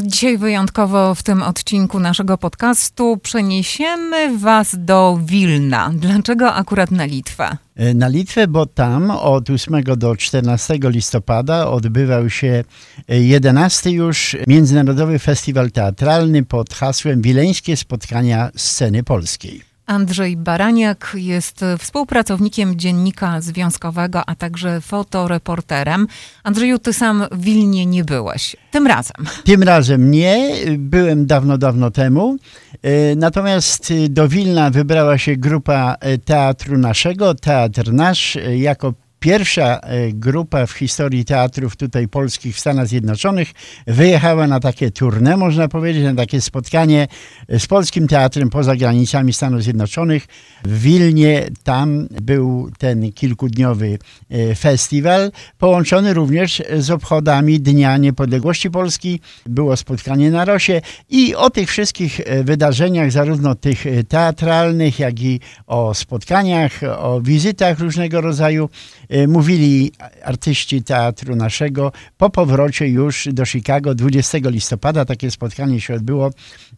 Dzisiaj wyjątkowo w tym odcinku naszego podcastu przeniesiemy Was do Wilna. Dlaczego akurat na Litwę? E, na Litwę, bo tam od 8 do 14 listopada odbywał się 11 już Międzynarodowy Festiwal Teatralny pod hasłem Wileńskie Spotkania Sceny Polskiej. Andrzej Baraniak jest współpracownikiem dziennika związkowego, a także fotoreporterem. Andrzeju, ty sam w Wilnie nie byłeś. Tym razem. Tym razem nie. Byłem dawno, dawno temu. E, natomiast do Wilna wybrała się grupa teatru naszego, Teatr Nasz, jako pierwsza e, grupa w historii teatrów tutaj polskich w Stanach Zjednoczonych wyjechała na takie tournée, można powiedzieć, na takie spotkanie z polskim teatrem poza granicami Stanów Zjednoczonych. W Wilnie tam był ten kilkudniowy e, festiwal, połączony również z obchodami Dnia Niepodległości Polski. Było spotkanie na Rosie i o tych wszystkich e, wydarzeniach, zarówno tych teatralnych, jak i o spotkaniach, o wizytach różnego rodzaju, E, mówili artyści teatru naszego po powrocie już do Chicago 20 listopada. Takie spotkanie się odbyło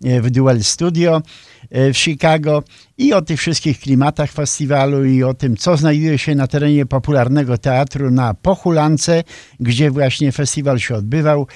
e, w Duel Studio e, w Chicago i o tych wszystkich klimatach festiwalu i o tym, co znajduje się na terenie popularnego teatru na Pochulance, gdzie właśnie festiwal się odbywał,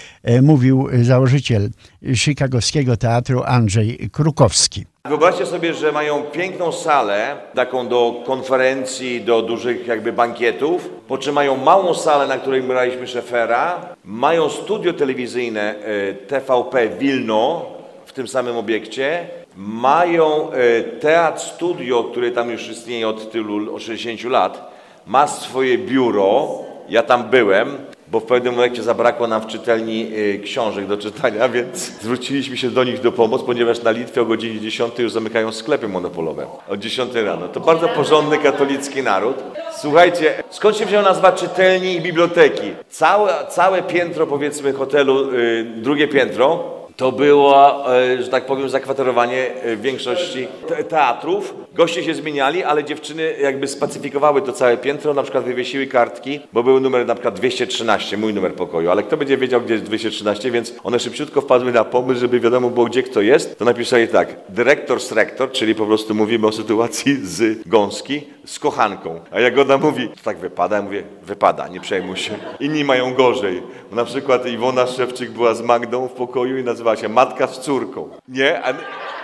mówił założyciel chicagowskiego teatru Andrzej Krukowski. Wyobraźcie sobie, że mają piękną salę, taką do konferencji, do dużych jakby bankietów, po czym mają małą salę, na której braliśmy szefera, mają studio telewizyjne e, TVP Wilno w tym samym obiekcie, mają e, teatr studio, który tam już istnieje od tylu, od 60 lat, ma swoje biuro, ja tam byłem, bo w pewnym momencie zabrakło nam w czytelni y, książek do czytania, więc zwróciliśmy się do nich do pomocy, ponieważ na Litwie o godzinie 10 już zamykają sklepy monopolowe. O 10 rano. To bardzo porządny katolicki naród. Słuchajcie, skąd się wzięła nazwa czytelni i biblioteki? Całe, całe piętro, powiedzmy, hotelu, yy, drugie piętro, to było, e, że tak powiem, zakwaterowanie e, większości teatrów. Goście się zmieniali, ale dziewczyny jakby spacyfikowały to całe piętro, na przykład wywiesiły kartki, bo był numer na przykład 213, mój numer pokoju, ale kto będzie wiedział, gdzie jest 213, więc one szybciutko wpadły na pomysł, żeby wiadomo było, gdzie kto jest, to napisali tak, dyrektor z rektor, czyli po prostu mówimy o sytuacji z gąski, z kochanką. A jak ona mówi, to tak wypada, ja mówię, wypada, nie przejmuj się. Inni mają gorzej. Na przykład Iwona Szewczyk była z Magdą w pokoju i nazywała się Matka z córką. Nie? A,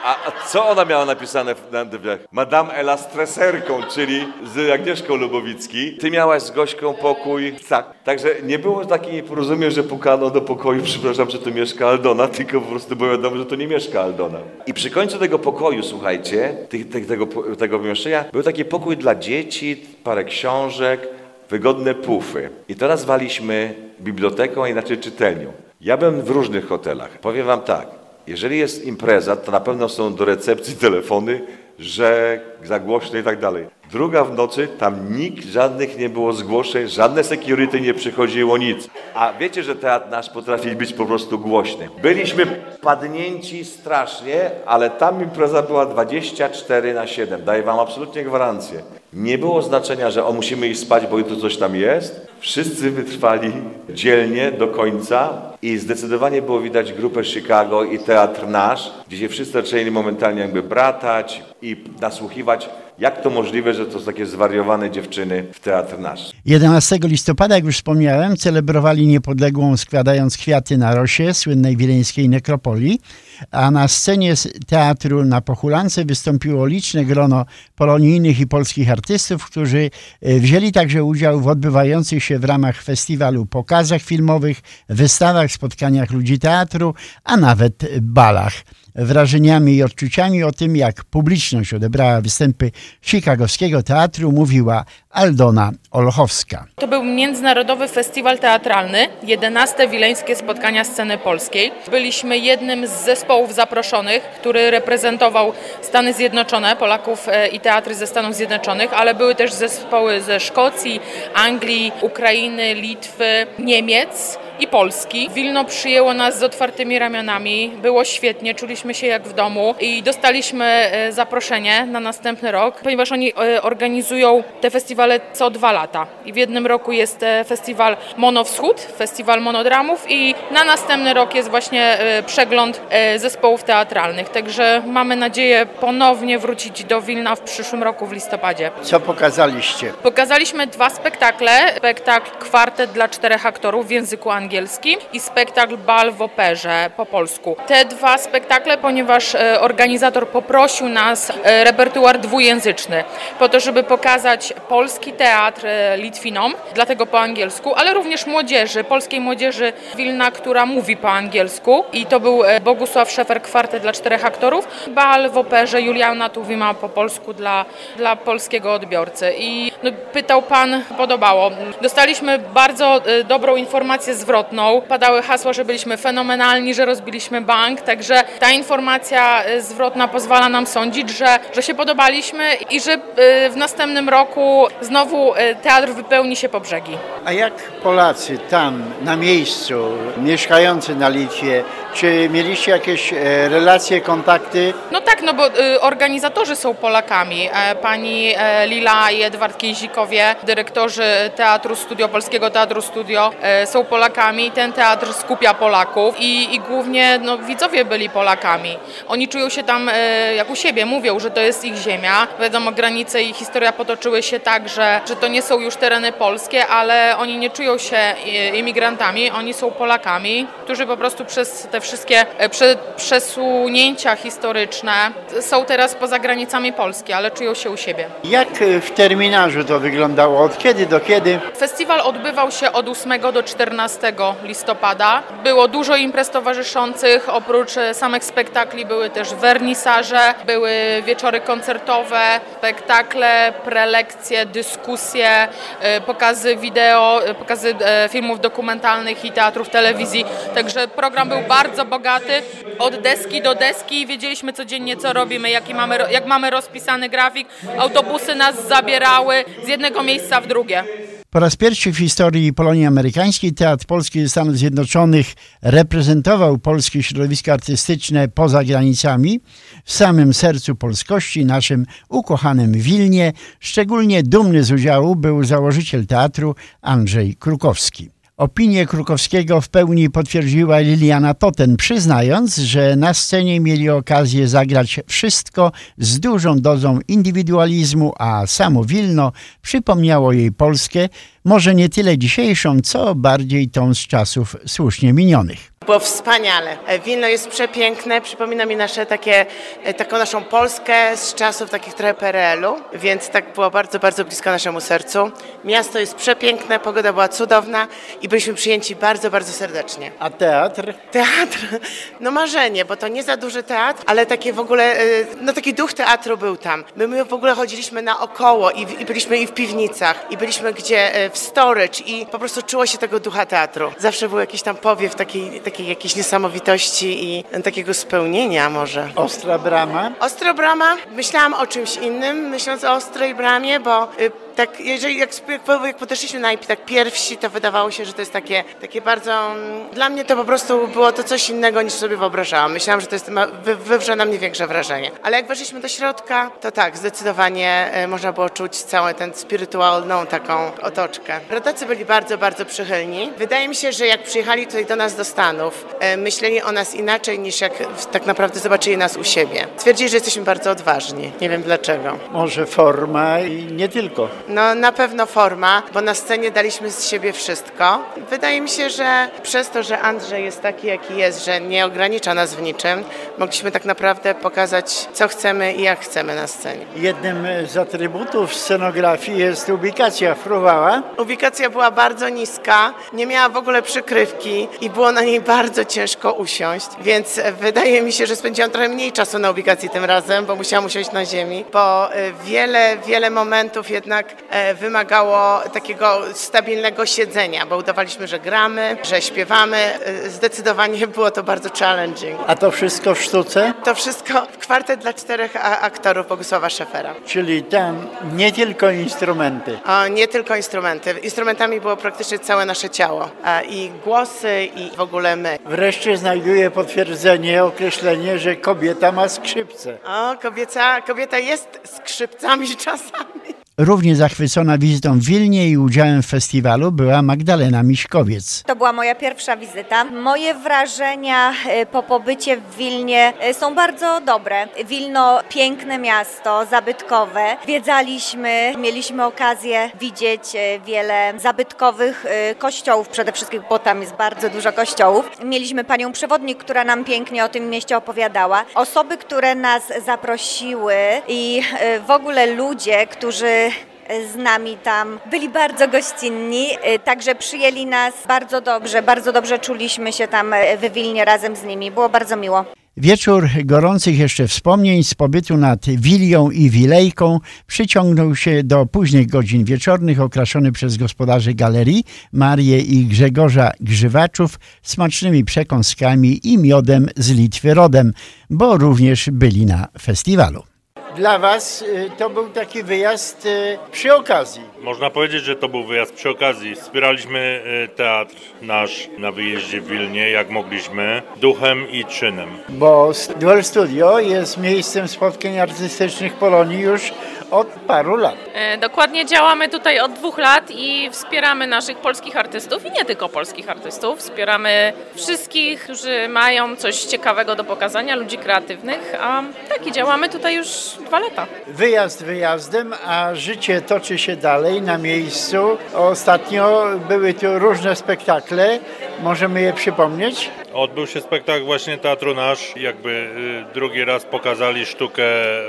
a, a co ona miała napisane na drzwiach? Madame Ela streserką, czyli z Agnieszką Lubowicki. Ty miałaś z Gośką pokój. Tak. Także nie było takiej porozumień, że pukano do pokoju, przepraszam, że tu mieszka Aldona, tylko po prostu było wiadomo, że to nie mieszka Aldona. I przy końcu tego pokoju, słuchajcie, tego, tego pomieszczenia, był taki pokój dla dzieci, parę książek, wygodne pufy. I to nazwaliśmy biblioteką, a inaczej czytelnią. Ja byłem w różnych hotelach. Powiem wam tak, jeżeli jest impreza, to na pewno są do recepcji telefony, że za głośno i tak dalej. Druga w nocy, tam nikt, żadnych nie było zgłoszeń, żadne security nie przychodziło, nic. A wiecie, że teatr nasz potrafi być po prostu głośny. Byliśmy padnięci strasznie, ale tam impreza była 24 na 7. Daję wam absolutnie gwarancję. Nie było znaczenia, że o, musimy iść spać, bo tu coś tam jest. Wszyscy wytrwali dzielnie do końca i zdecydowanie było widać grupę Chicago i teatr nasz, gdzie się wszyscy zaczęli momentalnie jakby bratać i nasłuchiwać jak to możliwe, że to są takie zwariowane dziewczyny w teatr nasz? 11 listopada, jak już wspomniałem, celebrowali niepodległą składając kwiaty na Rosie, słynnej wileńskiej nekropolii, a na scenie teatru na Pochulance wystąpiło liczne grono polonijnych i polskich artystów, którzy e, wzięli także udział w odbywających się w ramach festiwalu pokazach filmowych, wystawach, spotkaniach ludzi teatru, a nawet balach wrażeniami i odczuciami o tym, jak publiczność odebrała występy Chicagowskiego Teatru, mówiła Aldona Olchowska. To był Międzynarodowy Festiwal Teatralny, 11. Wileńskie Spotkania Sceny Polskiej. Byliśmy jednym z zespołów zaproszonych, który reprezentował Stany Zjednoczone, Polaków e, i teatry ze Stanów Zjednoczonych, ale były też zespoły ze Szkocji, Anglii, Ukrainy, Litwy, Niemiec i Polski. Wilno przyjęło nas z otwartymi ramionami, było świetnie, czuliśmy się jak w domu i dostaliśmy e, zaproszenie na następny rok, ponieważ oni e, organizują te festiwale co dwa lata. I w jednym roku jest e, festiwal Mono Wschód, festiwal monodramów i na następny rok jest właśnie przegląd zespołów teatralnych. Także mamy nadzieję ponownie wrócić do Wilna w przyszłym roku w listopadzie. Co pokazaliście? Pokazaliśmy dwa spektakle. Spektakl Kwartet dla czterech aktorów w języku angielskim i spektakl Bal w operze po polsku. Te dwa spektakle, ponieważ e, organizator poprosił nas e, repertuar dwujęzyczny, po to, żeby pokazać polski teatr e, Litwinom, dlatego po angielsku, ale również młodzieży, polskiej młodzieży Wilna, która mówi po angielsku i to był Bogusław Szefer Kwartet dla czterech aktorów, Bal w operze Juliana Tuwima po polsku dla, dla polskiego odbiorcy. I no, pytał Pan, podobało. Dostaliśmy bardzo dobrą informację zwrotną. Padały hasła, że byliśmy fenomenalni, że rozbiliśmy bank, także ta informacja y, zwrotna pozwala nam sądzić, że, że się podobaliśmy i że y, w następnym roku znowu y, teatr wypełni się po brzegi. A jak Polacy tam, na miejscu, mieszkający na Litwie, czy mieliście jakieś e, relacje, kontakty? No tak, no bo organizatorzy są Polakami. E, pani e, Lila i Edward Kiejzikowie, dyrektorzy Teatru Studio, Polskiego Teatru Studio są Polakami. Ten teatr skupia Polaków i, i głównie no, widzowie byli Polakami. Oni czują się tam e, jak u siebie, mówią, że to jest ich ziemia. Wiadomo, granice i historia potoczyły się tak, że, że to nie są już tereny polskie, ale oni nie czują się e, imigrantami, oni są Polakami, którzy po prostu przez te wszystkie e, prze, przesunięcia historyczne są teraz poza granicami Polski, ale czują się u siebie. Jak w terminarzu to wyglądało? Od kiedy do kiedy? Festiwal odbywał się od 8 do 14 listopada. Było dużo imprez towarzyszących, oprócz samych spektakli były też wernisaże, były wieczory koncertowe, spektakle, prelekcje, dyskusje, e, pokazy wideo, e, pokazy e, filmów dokumentalnych i teatrów telewizji. Także program był bardzo bogaty, od deski do deski. Wiedzieliśmy codziennie, co robimy, jaki mamy, jak mamy rozpisany grafik. Autobusy nas zabierały z jednego miejsca w drugie. Po raz pierwszy w historii Polonii Amerykańskiej Teatr Polski Stanów Zjednoczonych reprezentował polskie środowisko artystyczne poza granicami, w samym sercu polskości, naszym ukochanym Wilnie. Szczególnie dumny z udziału był założyciel teatru Andrzej Krukowski. Opinię Krukowskiego w pełni potwierdziła Liliana Toten, przyznając, że na scenie mieli okazję zagrać wszystko z dużą dozą indywidualizmu, a samo Wilno przypomniało jej Polskę, może nie tyle dzisiejszą, co bardziej tą z czasów słusznie minionych. Było wspaniale. Wilno jest przepiękne, przypomina mi nasze takie, e, taką naszą Polskę z czasów takich trochę PRL-u, więc tak było bardzo, bardzo blisko naszemu sercu. Miasto jest przepiękne, pogoda była cudowna i byliśmy przyjęci bardzo, bardzo serdecznie. A teatr? Teatr, no marzenie, bo to nie za duży teatr, ale takie w ogóle, e, no taki duch teatru był tam. My, my w ogóle chodziliśmy naokoło i, i byliśmy i w piwnicach, i byliśmy gdzie e, w storage i po prostu czuło się tego ducha teatru. Zawsze był jakiś tam powiew takiej, takiej jakiejś niesamowitości i takiego spełnienia może. Ostra brama? Ostra brama. Myślałam o czymś innym, myśląc o ostrej bramie, bo y, tak, jeżeli jak, jak podeszliśmy na IP tak pierwsi, to wydawało się, że to jest takie, takie bardzo... Mm, dla mnie to po prostu było to coś innego niż sobie wyobrażałam. Myślałam, że to jest, wy, wywrze na mnie większe wrażenie. Ale jak weszliśmy do środka, to tak, zdecydowanie e, można było czuć całą tę spirytualną taką otoczkę. Rodacy byli bardzo, bardzo przychylni. Wydaje mi się, że jak przyjechali tutaj do nas do Stanów, e, myśleli o nas inaczej niż jak tak naprawdę zobaczyli nas u siebie. Twierdzili, że jesteśmy bardzo odważni. Nie wiem dlaczego. Może forma i nie tylko. No na pewno forma, bo na scenie daliśmy z siebie wszystko. Wydaje mi się, że przez to, że Andrzej jest taki, jaki jest, że nie ogranicza nas w niczym, mogliśmy tak naprawdę pokazać, co chcemy i jak chcemy na scenie. Jednym z atrybutów scenografii jest ubikacja fruwała. Ubikacja była bardzo niska, nie miała w ogóle przykrywki i było na niej bardzo ciężko usiąść, więc wydaje mi się, że spędziłam trochę mniej czasu na ubikacji tym razem, bo musiałam usiąść na ziemi, bo y, wiele, wiele momentów jednak wymagało takiego stabilnego siedzenia, bo udawaliśmy, że gramy, że śpiewamy. E, Zdecydowanie było to bardzo challenging. A to wszystko w sztuce? To wszystko w kwartet dla czterech aktorów Bogusława Szefera. Czyli tam nie tylko instrumenty. O, nie tylko instrumenty. Instrumentami było praktycznie całe nasze ciało. E, I głosy, i w ogóle my. Wreszcie znajduje potwierdzenie, określenie, że kobieta ma skrzypce. O, kobieca, kobieta jest skrzypcami czasami. Równie zachwycona wizytą w Wilnie i udziałem w festiwalu była Magdalena Miśkowiec. To była moja pierwsza wizyta. Moje wrażenia e, po pobycie w Wilnie e, są bardzo dobre. Wilno piękne miasto, zabytkowe. Zwiedzaliśmy, mieliśmy okazję widzieć e, wiele zabytkowych kościołów, przede wszystkim, bo tam jest bardzo dużo kościołów. Mieliśmy panią przewodnik, która nam pięknie o tym mieście opowiadała. Osoby, które nas zaprosiły i w ogóle ludzie, którzy z nami tam. Byli bardzo gościnni, y, także przyjęli nas bardzo dobrze, bardzo dobrze czuliśmy się tam y, w Wilnie razem z nimi. Było bardzo miło. Wieczór gorących jeszcze wspomnień z pobytu nad Wilią i Wilejką przyciągnął się do późnych godzin wieczornych, okraszony przez gospodarzy galerii Marię i Grzegorza Grzywaczów smacznymi przekąskami i miodem z Litwy rodem, bo również byli na festiwalu. Dla Was y, to był taki wyjazd y, przy okazji. Można powiedzieć, że to był wyjazd przy okazji. Wspieraliśmy y, teatr nasz na wyjeździe w Wilnie, jak mogliśmy, duchem i czynem. Bo Duel Studio jest miejscem spotkań artystycznych Polonii już od paru lat. E, Dokładnie działamy tutaj od dwóch lat i wspieramy naszych polskich artystów i nie tylko polskich artystów. Wspieramy wszystkich, którzy mają coś ciekawego do pokazania, ludzi kreatywnych, a tak i działamy tutaj już Wyjazd wyjazdem, a życie toczy się dalej na miejscu. Ostatnio były tu różne spektakle. Możemy je przypomnieć? Odbył się spektakl właśnie Teatru Nasz. Jakby y, drugi raz pokazali sztukę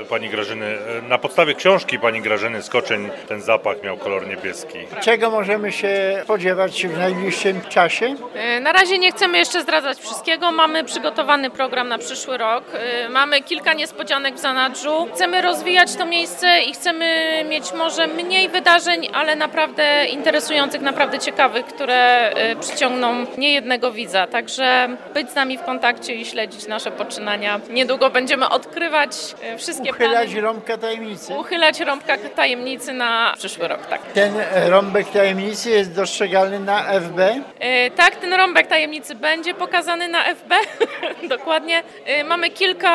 pani Grażyny. y, Na podstawie książki pani Grażyny Skoczeń ten zapach miał kolor niebieski. Czego możemy się spodziewać w najbliższym czasie? E, Na razie nie chcemy jeszcze zdradzać wszystkiego. Mamy przygotowany program na przyszły rok. Mamy kilka niespodzianek w zanadrzu. Chcemy rozwijać to miejsce i chcemy mieć może mniej wydarzeń, ale naprawdę interesujących, naprawdę ciekawych, które przyciągną niejednego widza. Także być z nami w kontakcie i śledzić nasze poczynania. Niedługo będziemy odkrywać e, wszystkie Uchylać plany. rąbka tajemnicy. Uchylać rąbka tajemnicy na przyszły rok, tak. Ten rąbek tajemnicy jest dostrzegalny na FB. E, Tak, ten rąbek tajemnicy będzie pokazany na FB. Dokładnie. E, Mamy kilka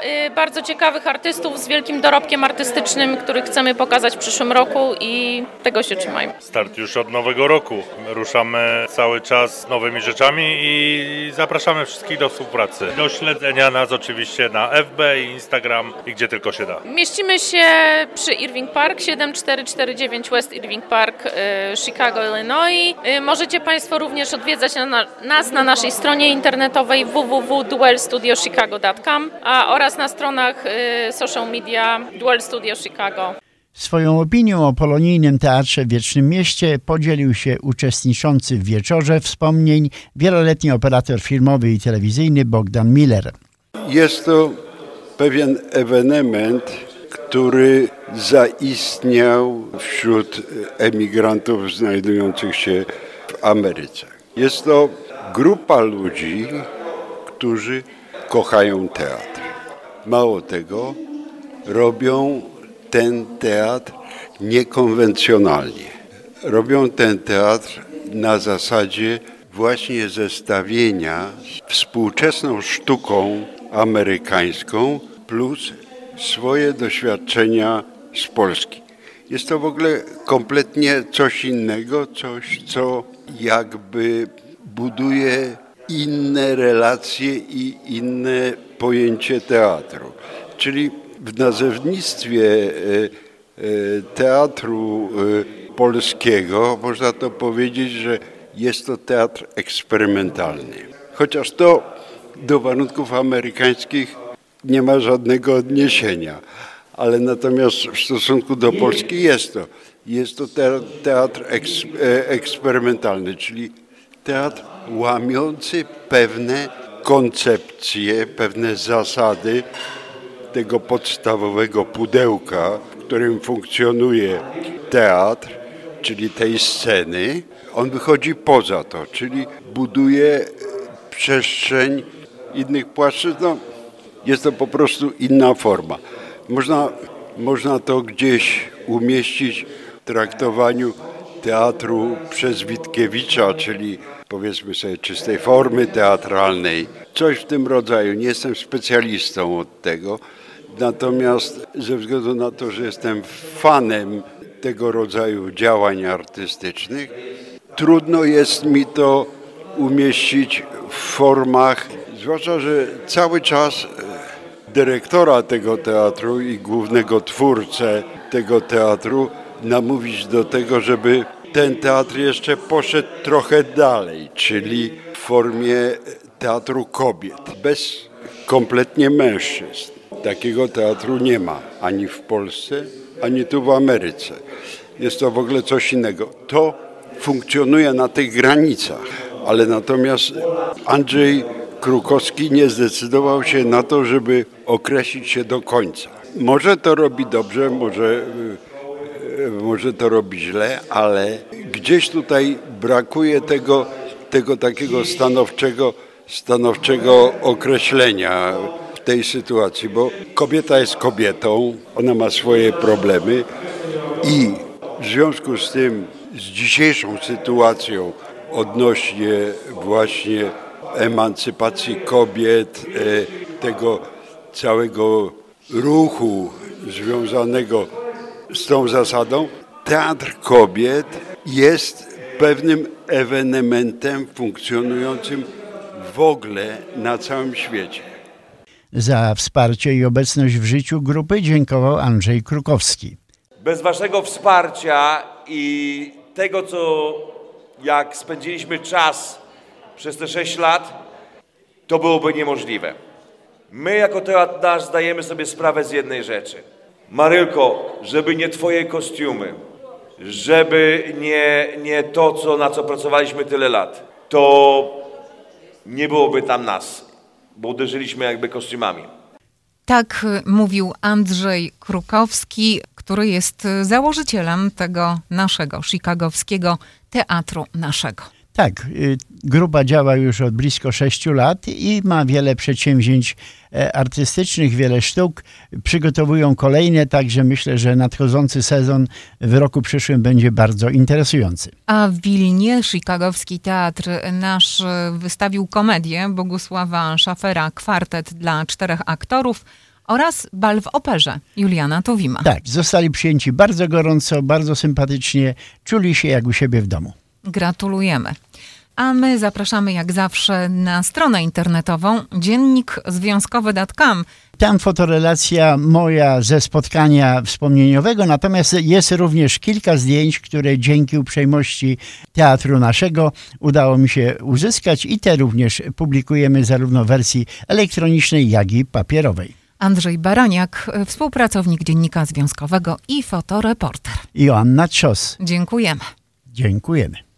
e, bardzo ciekawych artystów z wielkim dorobkiem artystycznym, których chcemy pokazać w przyszłym roku i tego się trzymajmy. Start już od nowego roku. Ruszamy cały czas z nowymi rzeczami i zapraszamy wszystkich do współpracy. Do śledzenia nas oczywiście na FB i Instagram i gdzie tylko się da. Mieścimy się przy Irving Park, 7449 West Irving Park, e, Chicago, Illinois. E, Możecie Państwo również odwiedzać na, na, nas na naszej stronie internetowej www.duelstudiochicago.com oraz na stronach e, social media Duel Studio Chicago. Swoją opinią o polonijnym teatrze w Wiecznym Mieście podzielił się uczestniczący w wieczorze wspomnień wieloletni operator filmowy i telewizyjny Bogdan Miller. Jest to pewien ewenement, który zaistniał wśród emigrantów znajdujących się w Ameryce. Jest to grupa ludzi, którzy kochają teatr. Mało tego, robią ten teatr niekonwencjonalnie. Robią ten teatr na zasadzie właśnie zestawienia współczesną sztuką amerykańską plus swoje doświadczenia z Polski. Jest to w ogóle kompletnie coś innego, coś, co jakby buduje inne relacje i inne pojęcie teatru. Czyli w nazewnictwie e, e, teatru e, polskiego można to powiedzieć, że jest to teatr eksperymentalny. Chociaż to do warunków amerykańskich nie ma żadnego odniesienia, ale natomiast w stosunku do Polski jest to. Jest to te- teatr eks, eksperymentalny, czyli teatr łamiący pewne koncepcje, pewne zasady tego podstawowego pudełka, w którym funkcjonuje teatr, czyli tej sceny, on wychodzi poza to, czyli buduje przestrzeń innych płaszczyzn. No, jest to po prostu inna forma. Można, można to gdzieś umieścić w traktowaniu teatru przez Witkiewicza, czyli powiedzmy sobie czystej formy teatralnej. Coś w tym rodzaju. Nie jestem specjalistą od tego, natomiast ze względu na to, że jestem fanem tego rodzaju działań artystycznych, trudno jest mi to umieścić w formach, zwłaszcza, że cały czas e, dyrektora tego teatru i głównego twórcę tego teatru namówić do tego, żeby ten teatr jeszcze poszedł trochę dalej, czyli w formie teatru kobiet, bez kompletnie mężczyzn. Takiego teatru nie ma ani w Polsce, ani tu w Ameryce. Jest to w ogóle coś innego. To funkcjonuje na tych granicach, ale natomiast Andrzej Krukowski nie zdecydował się na to, żeby określić się do końca. Może to robi dobrze, może może to robi źle, ale gdzieś tutaj brakuje tego, tego takiego stanowczego, stanowczego określenia tej sytuacji, bo kobieta jest kobietą, ona ma swoje problemy i w związku z tym, z dzisiejszą sytuacją odnośnie właśnie emancypacji kobiet, e, tego całego ruchu związanego z tą zasadą, teatr kobiet jest pewnym ewenementem funkcjonującym w ogóle na całym świecie. Za wsparcie i obecność w życiu grupy dziękował Andrzej Krukowski. Bez waszego wsparcia i tego, co jak spędziliśmy czas przez te 6 lat, to byłoby niemożliwe. My jako teatr nasz zdajemy sobie sprawę z jednej rzeczy – Marylko, żeby nie twoje kostiumy, żeby nie, nie to, co, na co pracowaliśmy tyle lat, to nie byłoby tam nas, bo uderzyliśmy jakby kostiumami. Tak mówił Andrzej Krukowski, który jest założycielem tego naszego chicagowskiego teatru naszego. Tak, y, grupa działa już od blisko sześciu lat i ma wiele przedsięwzięć e, artystycznych, wiele sztuk. Przygotowują kolejne, także myślę, że nadchodzący sezon w roku przyszłym będzie bardzo interesujący. A w Wilnie Chicagowski Teatr nasz wystawił komedię Bogusława Szafera Kwartet dla czterech aktorów oraz bal w operze Juliana Tuwima. Tak, zostali przyjęci bardzo gorąco, bardzo sympatycznie, czuli się jak u siebie w domu. Gratulujemy. A my zapraszamy jak zawsze na stronę internetową dziennikzwiązkowy.com. Tam fotorelacja moja ze spotkania wspomnieniowego, natomiast jest również kilka zdjęć, które dzięki uprzejmości Teatru Naszego udało mi się uzyskać i te również publikujemy zarówno w wersji elektronicznej, jak i papierowej. Andrzej Baraniak, współpracownik Dziennika Związkowego i fotoreporter. Joanna Trzos. Dziękujemy. Dziękujemy.